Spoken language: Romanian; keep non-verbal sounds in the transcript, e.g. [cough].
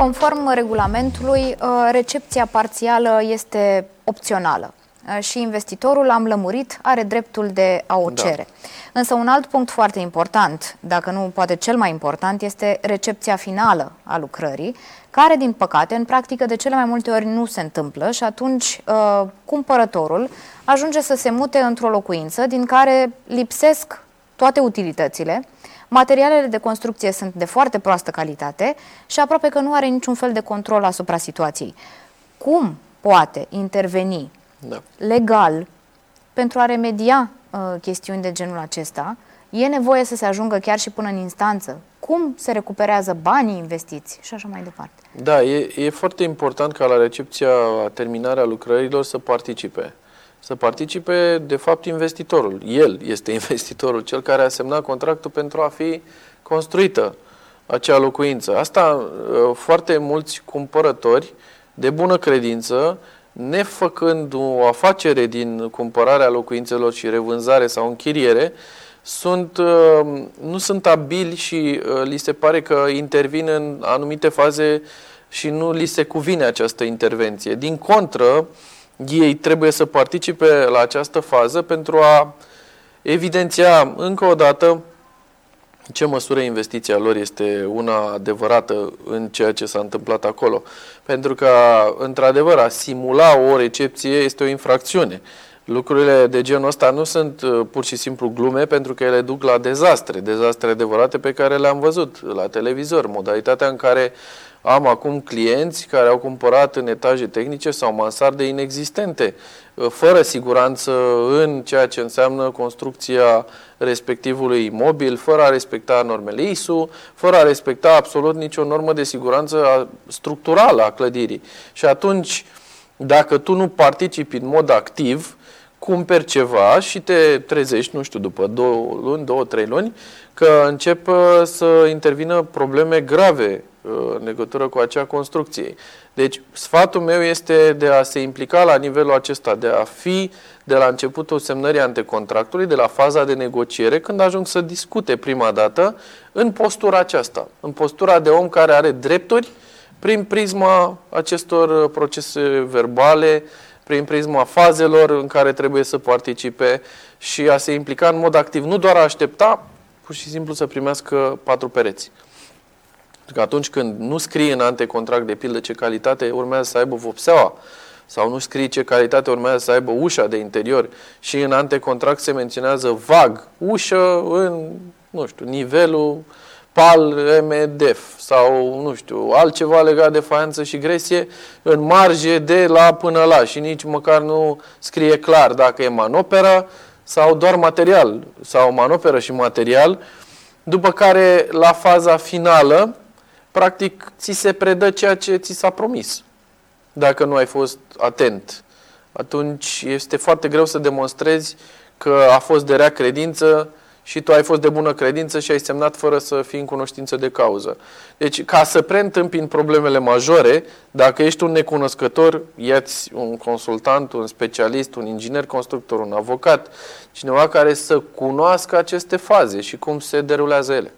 Conform regulamentului, uh, recepția parțială este opțională uh, și investitorul, am lămurit, are dreptul de a o da. cere. Da. Însă un alt punct foarte important, dacă nu poate cel mai important, este recepția finală a lucrării, care, din păcate, în practică de cele mai multe ori nu se întâmplă și atunci uh, cumpărătorul ajunge să se mute într-o locuință din care lipsesc toate utilitățile, materialele de construcție sunt de foarte proastă calitate și aproape că nu are niciun fel de control asupra situației. Cum poate interveni da. legal pentru a remedia uh, chestiuni de genul acesta? E nevoie să se ajungă chiar și până în instanță? Cum se recuperează banii investiți și așa mai departe? Da, e, e foarte important ca la recepția, terminarea lucrărilor să participe să participe, de fapt, investitorul. El este [laughs] investitorul, cel care a semnat contractul pentru a fi construită acea locuință. Asta uh, foarte mulți cumpărători de bună credință, nefăcând o afacere din cumpărarea locuințelor și revânzare sau închiriere, sunt, uh, nu sunt abili și uh, li se pare că intervin în anumite faze și nu li se cuvine această intervenție. Din contră, ei trebuie să participe la această fază pentru a evidenția încă o dată ce măsură investiția lor este una adevărată în ceea ce s-a întâmplat acolo. Pentru că, într-adevăr, a simula o recepție este o infracțiune. Lucrurile de genul ăsta nu sunt uh, pur și simplu glume pentru că ele duc la dezastre, dezastre adevărate pe care le-am văzut la televizor, modalitatea în care am acum clienți care au cumpărat în etaje tehnice sau mansarde inexistente, uh, fără siguranță în ceea ce înseamnă construcția respectivului imobil, fără a respecta normele ISU, fără a respecta absolut nicio normă de siguranță structurală a clădirii. Și atunci, dacă tu nu participi în mod activ, cumperi ceva și te trezești, nu știu, după două luni, două, trei luni, că încep uh, să intervină probleme grave uh, în legătură cu acea construcție. Deci, sfatul meu este de a se implica la nivelul acesta, de a fi de la începutul semnării antecontractului, de la faza de negociere, când ajung să discute prima dată, în postura aceasta, în postura de om care are drepturi, prin prisma acestor uh, procese verbale, prin prisma fazelor în care trebuie să participe și a se implica în mod activ, nu doar a aștepta, pur și simplu să primească patru pereți. Pentru că atunci când nu scrie în antecontract de pildă ce calitate urmează să aibă vopseaua, sau nu scrie ce calitate urmează să aibă ușa de interior și în antecontract se menționează vag ușă în, nu știu, nivelul PAL MDF sau, nu știu, altceva legat de faianță și gresie în marge de la până la și nici măcar nu scrie clar dacă e manopera sau doar material sau manoperă și material, după care la faza finală, practic, ți se predă ceea ce ți s-a promis. Dacă nu ai fost atent, atunci este foarte greu să demonstrezi că a fost de rea credință și tu ai fost de bună credință și ai semnat fără să fii în cunoștință de cauză. Deci, ca să preîntâmpini problemele majore, dacă ești un necunoscător, iați un consultant, un specialist, un inginer constructor, un avocat, cineva care să cunoască aceste faze și cum se derulează ele.